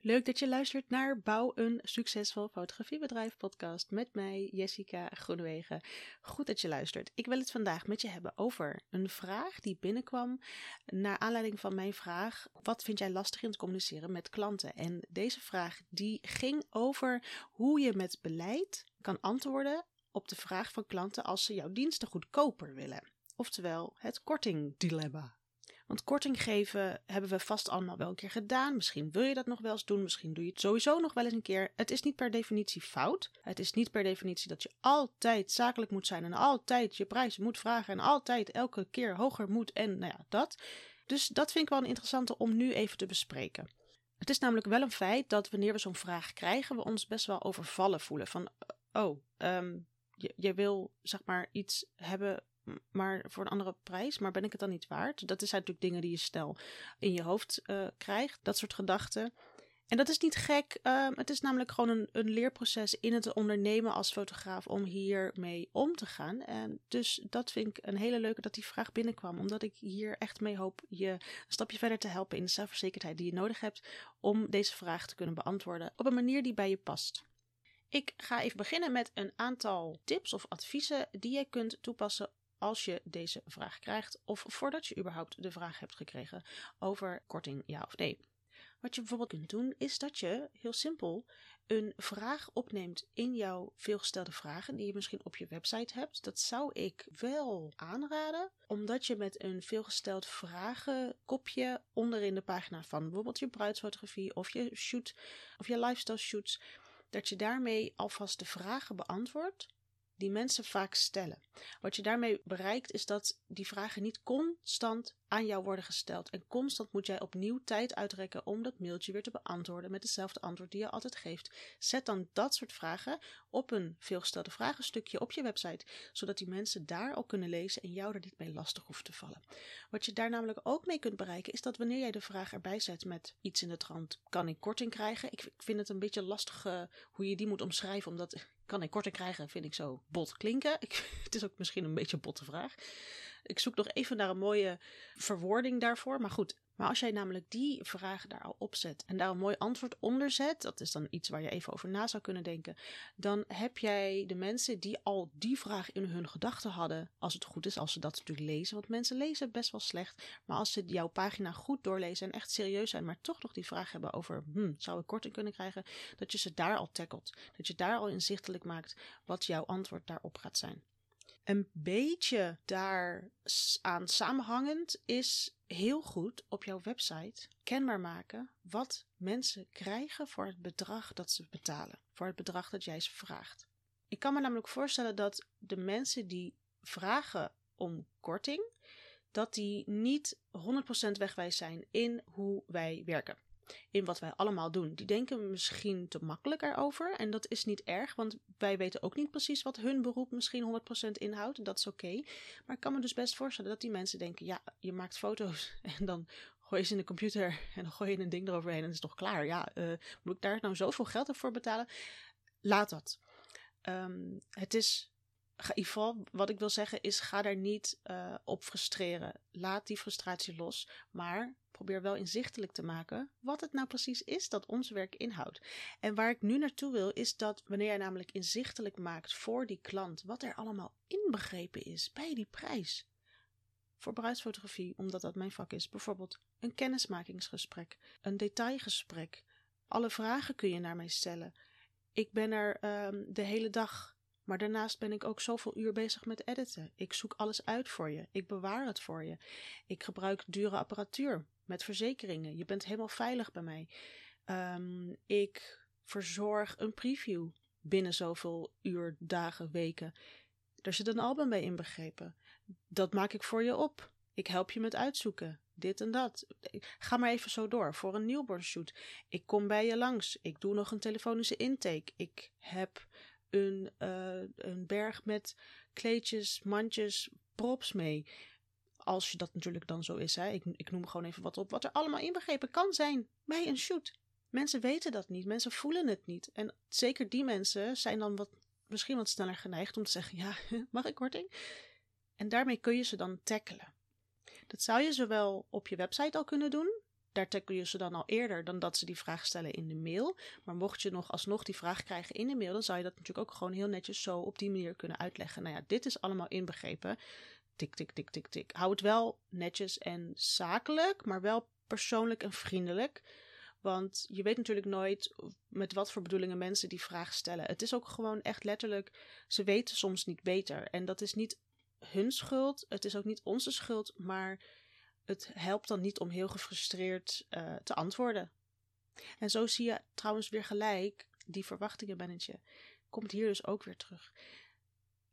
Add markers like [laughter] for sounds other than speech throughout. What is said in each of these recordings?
Leuk dat je luistert naar Bouw een Succesvol Fotografiebedrijf podcast met mij, Jessica Groenewegen. Goed dat je luistert. Ik wil het vandaag met je hebben over een vraag die binnenkwam naar aanleiding van mijn vraag: wat vind jij lastig in het communiceren met klanten? En deze vraag die ging over hoe je met beleid kan antwoorden op de vraag van klanten als ze jouw diensten goedkoper willen. Oftewel het kortingdilemma. Want korting geven hebben we vast allemaal wel een keer gedaan. Misschien wil je dat nog wel eens doen. Misschien doe je het sowieso nog wel eens een keer. Het is niet per definitie fout. Het is niet per definitie dat je altijd zakelijk moet zijn. En altijd je prijs moet vragen. En altijd elke keer hoger moet. En nou ja, dat. Dus dat vind ik wel een interessante om nu even te bespreken. Het is namelijk wel een feit dat wanneer we zo'n vraag krijgen, we ons best wel overvallen voelen. Van, oh, um, je, je wil zeg maar iets hebben maar voor een andere prijs. Maar ben ik het dan niet waard? Dat zijn natuurlijk dingen die je snel in je hoofd uh, krijgt. Dat soort gedachten. En dat is niet gek. Uh, het is namelijk gewoon een, een, leerproces in het ondernemen als fotograaf om hiermee om te gaan. En dus dat vind ik een hele leuke dat die vraag binnenkwam. Omdat ik hier echt mee hoop je een stapje verder te helpen in de zelfverzekerdheid die je nodig hebt om deze vraag te kunnen beantwoorden op een manier die bij je past. Ik ga even beginnen met een aantal tips of adviezen die je kunt toepassen als je deze vraag krijgt of voordat je überhaupt de vraag hebt gekregen over korting ja of nee. Wat je bijvoorbeeld kunt doen is dat je heel simpel een vraag opneemt in jouw veelgestelde vragen die je misschien op je website hebt. Dat zou ik wel aanraden, omdat je met een veelgesteld vragenkopje onderin de pagina van bijvoorbeeld je bruidsfotografie of je shoot of je lifestyle shoots, dat je daarmee alvast de vragen beantwoordt die mensen vaak stellen. Wat je daarmee bereikt is dat die vragen niet constant aan jou worden gesteld. En constant moet jij opnieuw tijd uitrekken om dat mailtje weer te beantwoorden met dezelfde antwoord die je altijd geeft. Zet dan dat soort vragen op een veelgestelde vragenstukje op je website, zodat die mensen daar al kunnen lezen en jou er niet mee lastig hoeft te vallen. Wat je daar namelijk ook mee kunt bereiken is dat wanneer jij de vraag erbij zet met iets in de trant, kan ik korting krijgen? Ik vind het een beetje lastig uh, hoe je die moet omschrijven, omdat kan ik korting krijgen, vind ik zo bot klinken. [laughs] Het is ook misschien een beetje een botte vraag. Ik zoek nog even naar een mooie verwoording daarvoor. Maar goed, maar als jij namelijk die vraag daar al opzet en daar een mooi antwoord onder zet, dat is dan iets waar je even over na zou kunnen denken, dan heb jij de mensen die al die vraag in hun gedachten hadden, als het goed is, als ze dat natuurlijk lezen, want mensen lezen best wel slecht, maar als ze jouw pagina goed doorlezen en echt serieus zijn, maar toch nog die vraag hebben over, hm, zou ik korting kunnen krijgen, dat je ze daar al tackelt, dat je daar al inzichtelijk maakt wat jouw antwoord daarop gaat zijn een beetje daar aan samenhangend is heel goed op jouw website kenbaar maken wat mensen krijgen voor het bedrag dat ze betalen, voor het bedrag dat jij ze vraagt. Ik kan me namelijk voorstellen dat de mensen die vragen om korting, dat die niet 100% wegwijs zijn in hoe wij werken in wat wij allemaal doen. Die denken misschien te makkelijk erover. En dat is niet erg, want wij weten ook niet precies wat hun beroep misschien 100% inhoudt. Dat is oké. Maar ik kan me dus best voorstellen dat die mensen denken: ja, je maakt foto's [laughs] en dan gooi je ze in de computer en dan gooi je een ding eroverheen en het is toch klaar. Ja, uh, moet ik daar nou zoveel geld voor betalen? Laat dat. Um, het is geval, wat ik wil zeggen is, ga daar niet uh, op frustreren. Laat die frustratie los, maar probeer wel inzichtelijk te maken wat het nou precies is dat ons werk inhoudt. En waar ik nu naartoe wil, is dat wanneer je namelijk inzichtelijk maakt voor die klant wat er allemaal inbegrepen is bij die prijs. Voor bruidsfotografie, omdat dat mijn vak is, bijvoorbeeld een kennismakingsgesprek, een detailgesprek. Alle vragen kun je naar mij stellen. Ik ben er um, de hele dag maar daarnaast ben ik ook zoveel uur bezig met editen. Ik zoek alles uit voor je. Ik bewaar het voor je. Ik gebruik dure apparatuur met verzekeringen. Je bent helemaal veilig bij mij. Um, ik verzorg een preview binnen zoveel uur, dagen, weken. Daar zit een album bij inbegrepen. Dat maak ik voor je op. Ik help je met uitzoeken. Dit en dat. Ga maar even zo door. Voor een newborn shoot. Ik kom bij je langs. Ik doe nog een telefonische intake. Ik heb een, uh, een berg met kleedjes, mandjes, props mee. Als je dat natuurlijk dan zo is. Hè. Ik, ik noem gewoon even wat op. Wat er allemaal inbegrepen kan zijn bij een shoot. Mensen weten dat niet. Mensen voelen het niet. En zeker die mensen zijn dan wat, misschien wat sneller geneigd om te zeggen: Ja, [laughs] mag ik korting? En daarmee kun je ze dan tackelen. Dat zou je zowel op je website al kunnen doen daar tackle je ze dan al eerder dan dat ze die vraag stellen in de mail. Maar mocht je nog alsnog die vraag krijgen in de mail, dan zou je dat natuurlijk ook gewoon heel netjes zo op die manier kunnen uitleggen. Nou ja, dit is allemaal inbegrepen. Tik, tik, tik, tik, tik. Hou het wel netjes en zakelijk, maar wel persoonlijk en vriendelijk. Want je weet natuurlijk nooit met wat voor bedoelingen mensen die vraag stellen. Het is ook gewoon echt letterlijk, ze weten soms niet beter. En dat is niet hun schuld, het is ook niet onze schuld, maar het helpt dan niet om heel gefrustreerd uh, te antwoorden. En zo zie je trouwens weer gelijk die verwachtingen managen. Komt hier dus ook weer terug.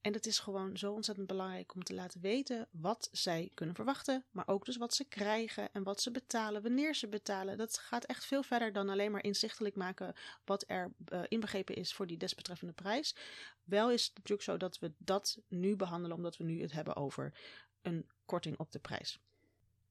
En het is gewoon zo ontzettend belangrijk om te laten weten wat zij kunnen verwachten, maar ook dus wat ze krijgen en wat ze betalen, wanneer ze betalen. Dat gaat echt veel verder dan alleen maar inzichtelijk maken wat er uh, inbegrepen is voor die desbetreffende prijs. Wel is het natuurlijk zo dat we dat nu behandelen, omdat we nu het hebben over een korting op de prijs.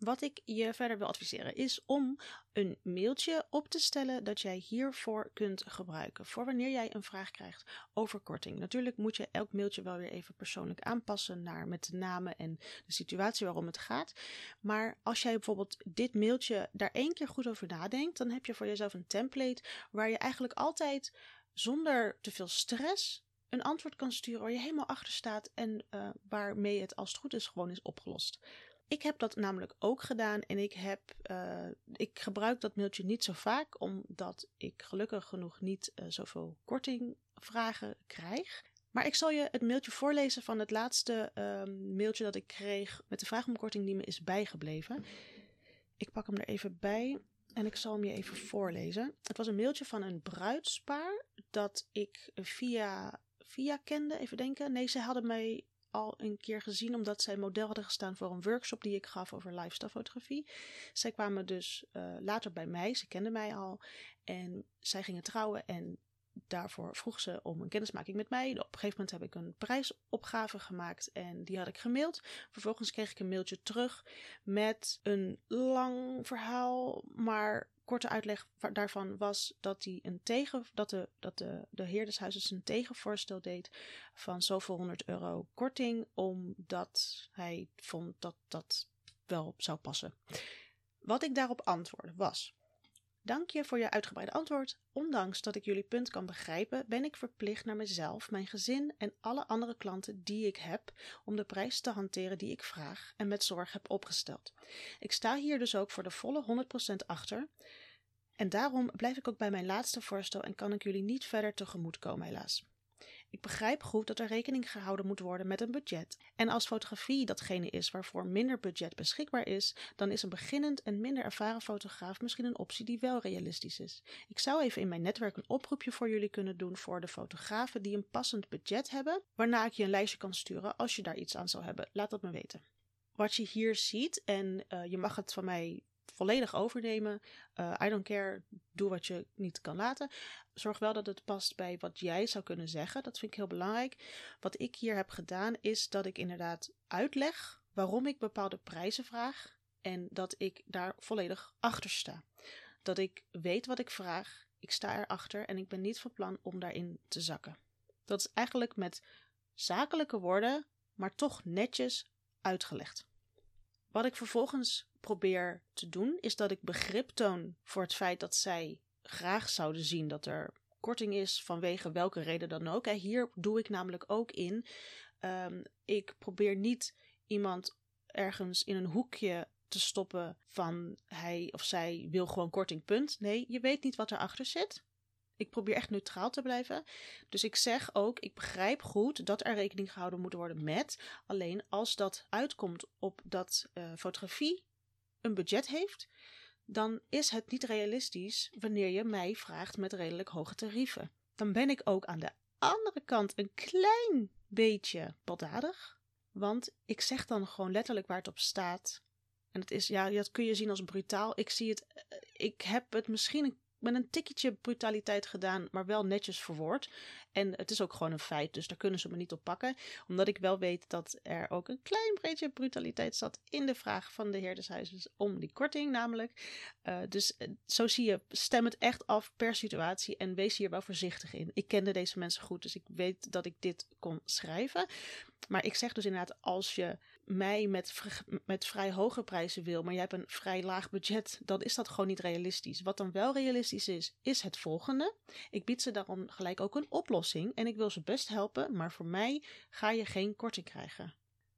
Wat ik je verder wil adviseren is om een mailtje op te stellen dat jij hiervoor kunt gebruiken. Voor wanneer jij een vraag krijgt over korting. Natuurlijk moet je elk mailtje wel weer even persoonlijk aanpassen naar met de namen en de situatie waarom het gaat. Maar als jij bijvoorbeeld dit mailtje daar één keer goed over nadenkt, dan heb je voor jezelf een template waar je eigenlijk altijd zonder te veel stress een antwoord kan sturen waar je helemaal achter staat en uh, waarmee het als het goed is gewoon is opgelost. Ik heb dat namelijk ook gedaan en ik, heb, uh, ik gebruik dat mailtje niet zo vaak, omdat ik gelukkig genoeg niet uh, zoveel kortingvragen krijg. Maar ik zal je het mailtje voorlezen van het laatste uh, mailtje dat ik kreeg met de vraag om korting die me is bijgebleven. Ik pak hem er even bij en ik zal hem je even voorlezen. Het was een mailtje van een bruidspaar dat ik via, via kende. Even denken. Nee, ze hadden mij al een keer gezien omdat zij model hadden gestaan voor een workshop die ik gaf over lifestyle fotografie. Zij kwamen dus uh, later bij mij, ze kenden mij al en zij gingen trouwen en daarvoor vroeg ze om een kennismaking met mij. Op een gegeven moment heb ik een prijsopgave gemaakt en die had ik gemaild. Vervolgens kreeg ik een mailtje terug met een lang verhaal, maar korte uitleg daarvan was dat, hij een tegen, dat, de, dat de, de heer des huizes een tegenvoorstel deed van zoveel honderd euro korting, omdat hij vond dat dat wel zou passen. Wat ik daarop antwoordde was: Dank je voor je uitgebreide antwoord. Ondanks dat ik jullie punt kan begrijpen, ben ik verplicht naar mezelf, mijn gezin en alle andere klanten die ik heb om de prijs te hanteren die ik vraag en met zorg heb opgesteld. Ik sta hier dus ook voor de volle 100% achter. En daarom blijf ik ook bij mijn laatste voorstel en kan ik jullie niet verder tegemoet komen, helaas. Ik begrijp goed dat er rekening gehouden moet worden met een budget. En als fotografie datgene is waarvoor minder budget beschikbaar is, dan is een beginnend en minder ervaren fotograaf misschien een optie die wel realistisch is. Ik zou even in mijn netwerk een oproepje voor jullie kunnen doen voor de fotografen die een passend budget hebben, waarna ik je een lijstje kan sturen als je daar iets aan zou hebben. Laat dat me weten. Wat je hier ziet, en uh, je mag het van mij volledig overnemen. Uh, I don't care, doe wat je niet kan laten. Zorg wel dat het past bij wat jij zou kunnen zeggen. Dat vind ik heel belangrijk. Wat ik hier heb gedaan is dat ik inderdaad uitleg waarom ik bepaalde prijzen vraag en dat ik daar volledig achter sta. Dat ik weet wat ik vraag, ik sta erachter en ik ben niet van plan om daarin te zakken. Dat is eigenlijk met zakelijke woorden, maar toch netjes uitgelegd. Wat ik vervolgens probeer te doen, is dat ik begrip toon voor het feit dat zij graag zouden zien dat er korting is vanwege welke reden dan ook. En hier doe ik namelijk ook in. Um, ik probeer niet iemand ergens in een hoekje te stoppen van hij of zij wil gewoon korting, punt. Nee, je weet niet wat erachter zit. Ik probeer echt neutraal te blijven. Dus ik zeg ook, ik begrijp goed dat er rekening gehouden moet worden met. Alleen als dat uitkomt op dat uh, fotografie een budget heeft, dan is het niet realistisch wanneer je mij vraagt met redelijk hoge tarieven. Dan ben ik ook aan de andere kant een klein beetje baldadig. Want ik zeg dan gewoon letterlijk waar het op staat. En het is, ja, dat kun je zien als brutaal. Ik zie het, eh, ik heb het misschien een met een tikkeltje brutaliteit gedaan, maar wel netjes verwoord. En het is ook gewoon een feit, dus daar kunnen ze me niet op pakken. Omdat ik wel weet dat er ook een klein beetje brutaliteit zat in de vraag van de heer des huizes om die korting namelijk. Uh, dus uh, zo zie je, stem het echt af per situatie en wees hier wel voorzichtig in. Ik kende deze mensen goed, dus ik weet dat ik dit kon schrijven. Maar ik zeg dus inderdaad, als je mij met, met vrij hoge prijzen wil, maar jij hebt een vrij laag budget, dan is dat gewoon niet realistisch. Wat dan wel realistisch is, is het volgende. Ik bied ze daarom gelijk ook een oplossing en ik wil ze best helpen, maar voor mij ga je geen korting krijgen.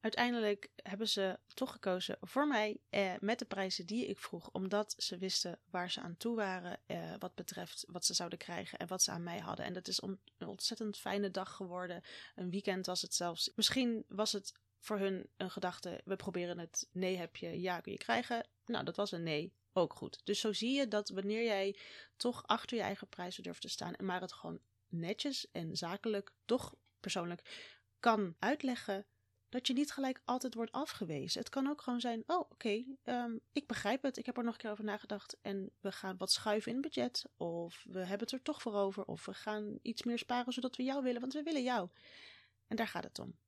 Uiteindelijk hebben ze toch gekozen voor mij eh, met de prijzen die ik vroeg, omdat ze wisten waar ze aan toe waren, eh, wat betreft wat ze zouden krijgen en wat ze aan mij hadden. En dat is een ontzettend fijne dag geworden. Een weekend was het zelfs. Misschien was het voor hun een gedachte: we proberen het. Nee, heb je. Ja, kun je krijgen. Nou, dat was een nee. Ook goed. Dus zo zie je dat wanneer jij toch achter je eigen prijzen durft te staan en maar het gewoon netjes en zakelijk, toch persoonlijk kan uitleggen dat je niet gelijk altijd wordt afgewezen. Het kan ook gewoon zijn: oh, oké, ehm, ik begrijp het. Ik heb er nog een keer over nagedacht. En we gaan wat schuiven in budget. Of we hebben het er toch voor over. Of we gaan iets meer sparen zodat we jou willen, want we willen jou. En daar gaat het om.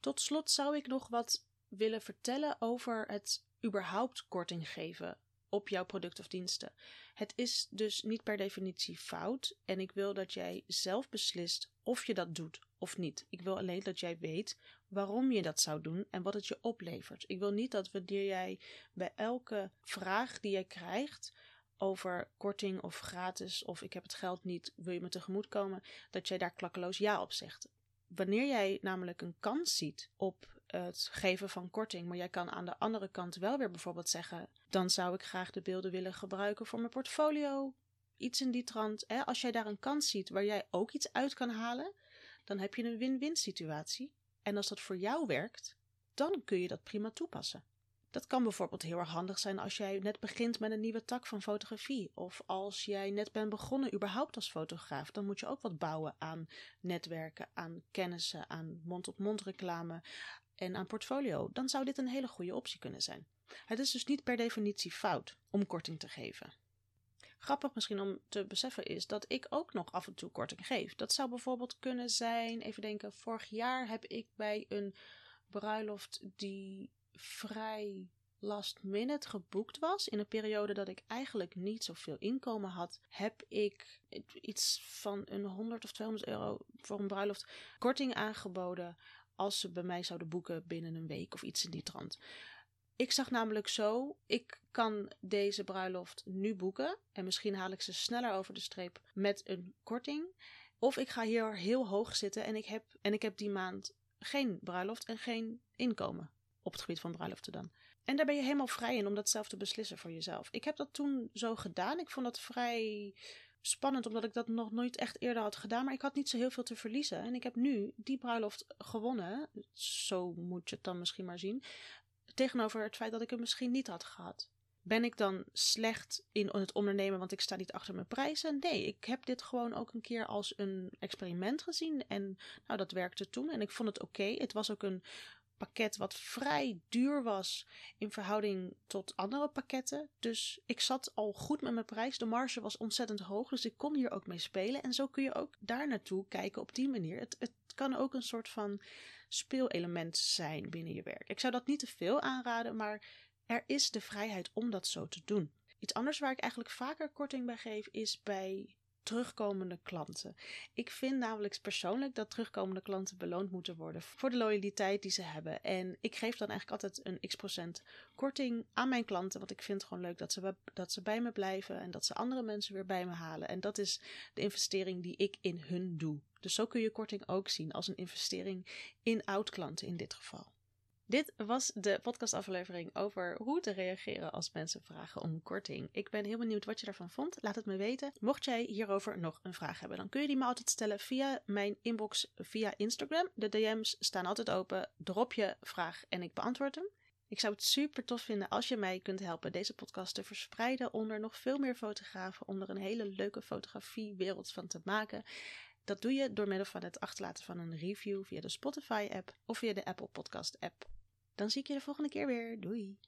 Tot slot zou ik nog wat willen vertellen over het überhaupt korting geven op jouw product of diensten. Het is dus niet per definitie fout en ik wil dat jij zelf beslist of je dat doet of niet. Ik wil alleen dat jij weet waarom je dat zou doen en wat het je oplevert. Ik wil niet dat wanneer jij bij elke vraag die jij krijgt over korting of gratis of ik heb het geld niet, wil je me tegemoet komen, dat jij daar klakkeloos ja op zegt. Wanneer jij namelijk een kans ziet op het geven van korting, maar jij kan aan de andere kant wel weer bijvoorbeeld zeggen: dan zou ik graag de beelden willen gebruiken voor mijn portfolio. Iets in die trant. Hè? Als jij daar een kans ziet waar jij ook iets uit kan halen, dan heb je een win-win situatie. En als dat voor jou werkt, dan kun je dat prima toepassen. Dat kan bijvoorbeeld heel erg handig zijn als jij net begint met een nieuwe tak van fotografie. Of als jij net bent begonnen überhaupt als fotograaf. Dan moet je ook wat bouwen aan netwerken, aan kennissen, aan mond-op-mond reclame en aan portfolio. Dan zou dit een hele goede optie kunnen zijn. Het is dus niet per definitie fout om korting te geven. Grappig misschien om te beseffen is dat ik ook nog af en toe korting geef. Dat zou bijvoorbeeld kunnen zijn, even denken, vorig jaar heb ik bij een bruiloft die vrij last minute geboekt was, in een periode dat ik eigenlijk niet zoveel inkomen had, heb ik iets van een 100 of 200 euro voor een bruiloft korting aangeboden als ze bij mij zouden boeken binnen een week of iets in die trant. Ik zag namelijk zo, ik kan deze bruiloft nu boeken en misschien haal ik ze sneller over de streep met een korting. Of ik ga hier heel hoog zitten en ik heb, en ik heb die maand geen bruiloft en geen inkomen op het gebied van bruiloften dan. En daar ben je helemaal vrij in om dat zelf te beslissen voor jezelf. Ik heb dat toen zo gedaan. Ik vond dat vrij spannend, omdat ik dat nog nooit echt eerder had gedaan. Maar ik had niet zo heel veel te verliezen. En ik heb nu die bruiloft gewonnen. Zo moet je het dan misschien maar zien. Tegenover het feit dat ik het misschien niet had gehad. Ben ik dan slecht in het ondernemen, want ik sta niet achter mijn prijzen? Nee, ik heb dit gewoon ook een keer als een experiment gezien. En nou, dat werkte toen. En ik vond het oké. Het was ook een pakket wat vrij duur was in verhouding tot andere pakketten. Dus ik zat al goed met mijn prijs. De marge was ontzettend hoog, dus ik kon hier ook mee spelen. En zo kun je ook daar naartoe kijken op die manier. Het, het kan ook een soort van speelelement zijn binnen je werk. Ik zou dat niet te veel aanraden, maar er is de vrijheid om dat zo te doen. Iets anders waar ik eigenlijk vaker korting bij geef is bij terugkomende klanten. Ik vind namelijk persoonlijk dat terugkomende klanten beloond moeten worden voor de loyaliteit die ze hebben. En ik geef dan eigenlijk altijd een x procent korting aan mijn klanten, want ik vind het gewoon leuk dat ze, dat ze bij me blijven en dat ze andere mensen weer bij me halen. En dat is de investering die ik in hun doe. Dus zo kun je korting ook zien als een investering in oud-klanten in dit geval. Dit was de podcastaflevering over hoe te reageren als mensen vragen om korting. Ik ben heel benieuwd wat je daarvan vond. Laat het me weten. Mocht jij hierover nog een vraag hebben, dan kun je die me altijd stellen via mijn inbox via Instagram. De DM's staan altijd open. Drop je vraag en ik beantwoord hem. Ik zou het super tof vinden als je mij kunt helpen deze podcast te verspreiden onder nog veel meer fotografen, om er een hele leuke fotografiewereld van te maken. Dat doe je door middel van het achterlaten van een review via de Spotify app of via de Apple Podcast app. Dan zie ik je de volgende keer weer. Doei!